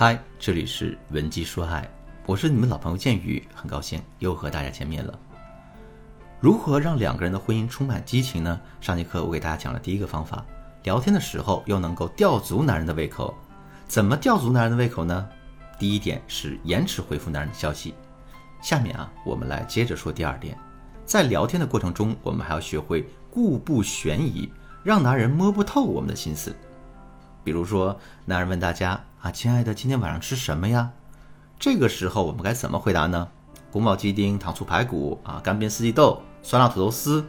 嗨，这里是文姬说爱，我是你们老朋友建宇，很高兴又和大家见面了。如何让两个人的婚姻充满激情呢？上节课我给大家讲了第一个方法，聊天的时候又能够吊足男人的胃口。怎么吊足男人的胃口呢？第一点是延迟回复男人的消息。下面啊，我们来接着说第二点，在聊天的过程中，我们还要学会故布悬疑，让男人摸不透我们的心思。比如说，男人问大家啊，亲爱的，今天晚上吃什么呀？这个时候我们该怎么回答呢？宫保鸡丁、糖醋排骨啊，干煸四季豆。酸辣土豆丝，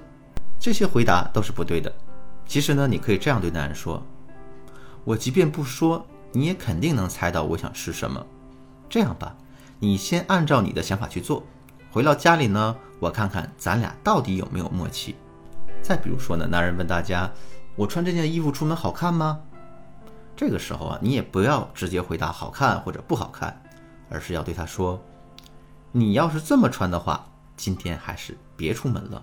这些回答都是不对的。其实呢，你可以这样对男人说：“我即便不说，你也肯定能猜到我想吃什么。这样吧，你先按照你的想法去做。回到家里呢，我看看咱俩到底有没有默契。再比如说呢，男人问大家：我穿这件衣服出门好看吗？这个时候啊，你也不要直接回答好看或者不好看，而是要对他说：你要是这么穿的话。”今天还是别出门了。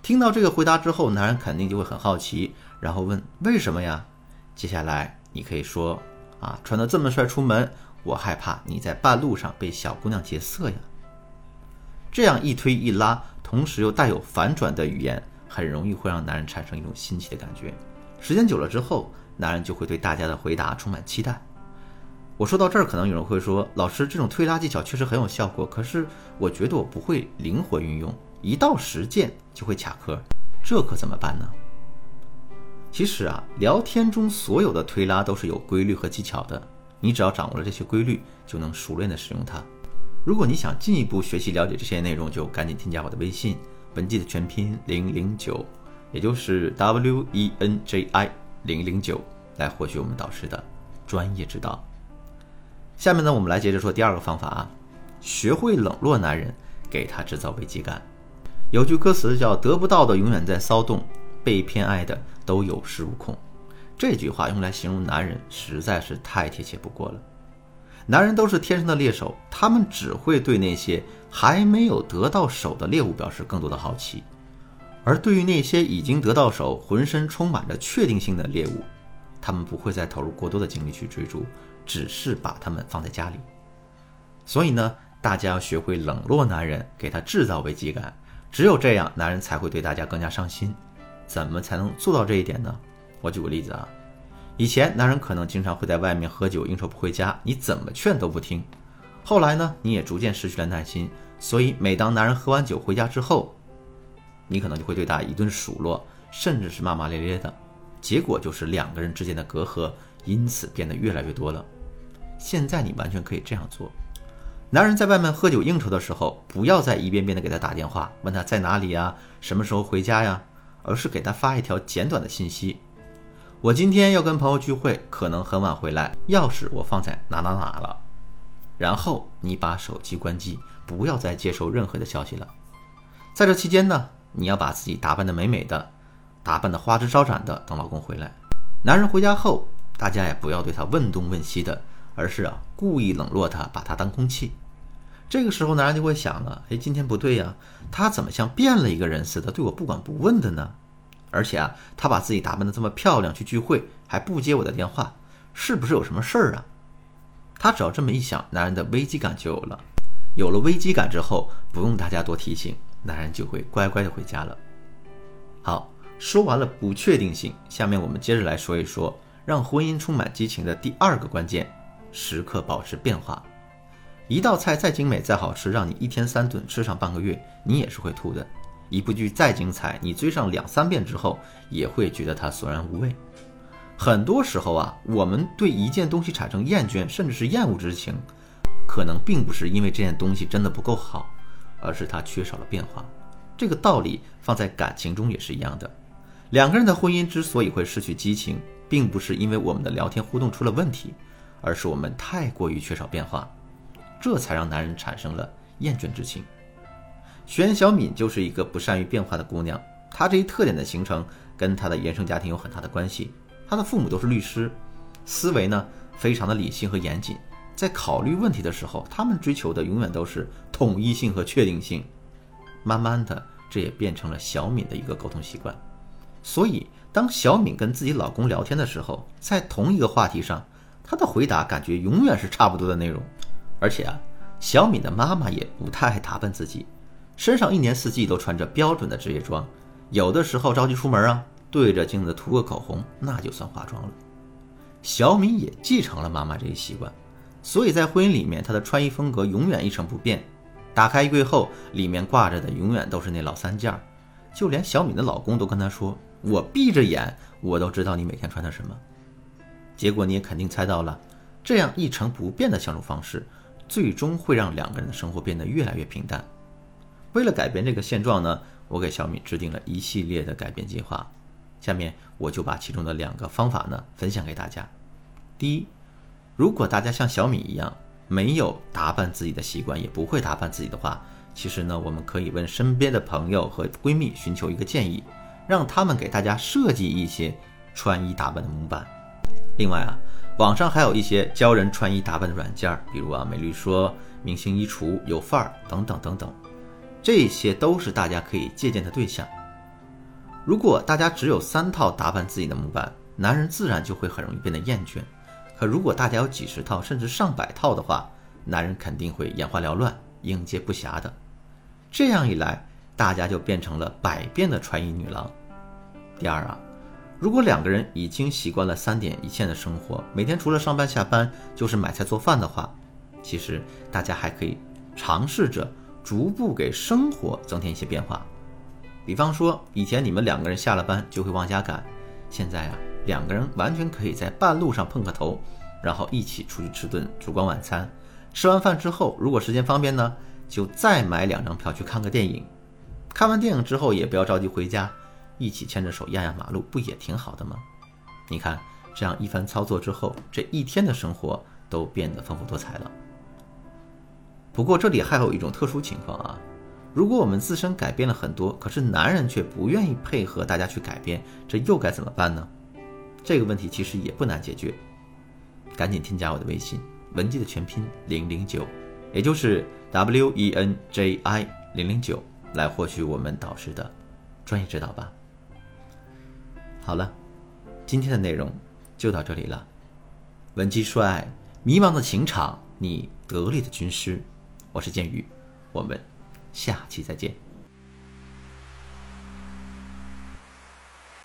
听到这个回答之后，男人肯定就会很好奇，然后问为什么呀？接下来你可以说啊，穿得这么帅出门，我害怕你在半路上被小姑娘劫色呀。这样一推一拉，同时又带有反转的语言，很容易会让男人产生一种新奇的感觉。时间久了之后，男人就会对大家的回答充满期待。我说到这儿，可能有人会说：“老师，这种推拉技巧确实很有效果，可是我觉得我不会灵活运用，一到实践就会卡壳，这可怎么办呢？”其实啊，聊天中所有的推拉都是有规律和技巧的，你只要掌握了这些规律，就能熟练的使用它。如果你想进一步学习了解这些内容，就赶紧添加我的微信“文姬”的全拼零零九，也就是 W E N J I 零零九，来获取我们导师的专业指导。下面呢，我们来接着说第二个方法啊，学会冷落男人，给他制造危机感。有句歌词叫“得不到的永远在骚动，被偏爱的都有恃无恐”。这句话用来形容男人实在是太贴切不过了。男人都是天生的猎手，他们只会对那些还没有得到手的猎物表示更多的好奇，而对于那些已经得到手、浑身充满着确定性的猎物，他们不会再投入过多的精力去追逐。只是把他们放在家里，所以呢，大家要学会冷落男人，给他制造危机感。只有这样，男人才会对大家更加上心。怎么才能做到这一点呢？我举个例子啊，以前男人可能经常会在外面喝酒应酬不回家，你怎么劝都不听。后来呢，你也逐渐失去了耐心，所以每当男人喝完酒回家之后，你可能就会对他一顿数落，甚至是骂骂咧咧的。结果就是两个人之间的隔阂。因此变得越来越多了。现在你完全可以这样做：男人在外面喝酒应酬的时候，不要再一遍遍的给他打电话，问他在哪里呀，什么时候回家呀，而是给他发一条简短的信息：我今天要跟朋友聚会，可能很晚回来，钥匙我放在哪哪哪了。然后你把手机关机，不要再接收任何的消息了。在这期间呢，你要把自己打扮的美美的，打扮的花枝招展的，等老公回来。男人回家后。大家也不要对他问东问西的，而是啊故意冷落他，把他当空气。这个时候男人就会想了：哎，今天不对呀，他怎么像变了一个人似的，对我不管不问的呢？而且啊，他把自己打扮的这么漂亮去聚会，还不接我的电话，是不是有什么事儿啊？他只要这么一想，男人的危机感就有了。有了危机感之后，不用大家多提醒，男人就会乖乖的回家了。好，说完了不确定性，下面我们接着来说一说。让婚姻充满激情的第二个关键，时刻保持变化。一道菜再精美再好吃，让你一天三顿吃上半个月，你也是会吐的。一部剧再精彩，你追上两三遍之后，也会觉得它索然无味。很多时候啊，我们对一件东西产生厌倦甚至是厌恶之情，可能并不是因为这件东西真的不够好，而是他缺少了变化。这个道理放在感情中也是一样的。两个人的婚姻之所以会失去激情，并不是因为我们的聊天互动出了问题，而是我们太过于缺少变化，这才让男人产生了厌倦之情。玄小敏就是一个不善于变化的姑娘，她这一特点的形成跟她的原生家庭有很大的关系。她的父母都是律师，思维呢非常的理性和严谨，在考虑问题的时候，他们追求的永远都是统一性和确定性。慢慢的，这也变成了小敏的一个沟通习惯。所以，当小敏跟自己老公聊天的时候，在同一个话题上，她的回答感觉永远是差不多的内容。而且啊，小敏的妈妈也不太爱打扮自己，身上一年四季都穿着标准的职业装，有的时候着急出门啊，对着镜子涂个口红，那就算化妆了。小敏也继承了妈妈这一习惯，所以在婚姻里面，她的穿衣风格永远一成不变。打开衣柜后，里面挂着的永远都是那老三件儿，就连小敏的老公都跟她说：“我闭着眼，我都知道你每天穿的什么。”结果你也肯定猜到了，这样一成不变的相处方式。最终会让两个人的生活变得越来越平淡。为了改变这个现状呢，我给小米制定了一系列的改变计划。下面我就把其中的两个方法呢分享给大家。第一，如果大家像小米一样没有打扮自己的习惯，也不会打扮自己的话，其实呢，我们可以问身边的朋友和闺蜜寻求一个建议，让他们给大家设计一些穿衣打扮的模板。另外啊。网上还有一些教人穿衣打扮的软件，比如啊美丽说、明星衣橱、有范儿等等等等，这些都是大家可以借鉴的对象。如果大家只有三套打扮自己的模板，男人自然就会很容易变得厌倦；可如果大家有几十套甚至上百套的话，男人肯定会眼花缭乱、应接不暇的。这样一来，大家就变成了百变的穿衣女郎。第二啊。如果两个人已经习惯了三点一线的生活，每天除了上班下班就是买菜做饭的话，其实大家还可以尝试着逐步给生活增添一些变化。比方说，以前你们两个人下了班就会往家赶，现在啊，两个人完全可以在半路上碰个头，然后一起出去吃顿烛光晚餐。吃完饭之后，如果时间方便呢，就再买两张票去看个电影。看完电影之后，也不要着急回家。一起牵着手压压马路，不也挺好的吗？你看，这样一番操作之后，这一天的生活都变得丰富多彩了。不过这里还有一种特殊情况啊，如果我们自身改变了很多，可是男人却不愿意配合大家去改变，这又该怎么办呢？这个问题其实也不难解决，赶紧添加我的微信文姬的全拼零零九，也就是 W E N J I 零零九，来获取我们导师的专业指导吧。好了，今天的内容就到这里了。文姬说爱，迷茫的情场，你得力的军师，我是剑宇，我们下期再见。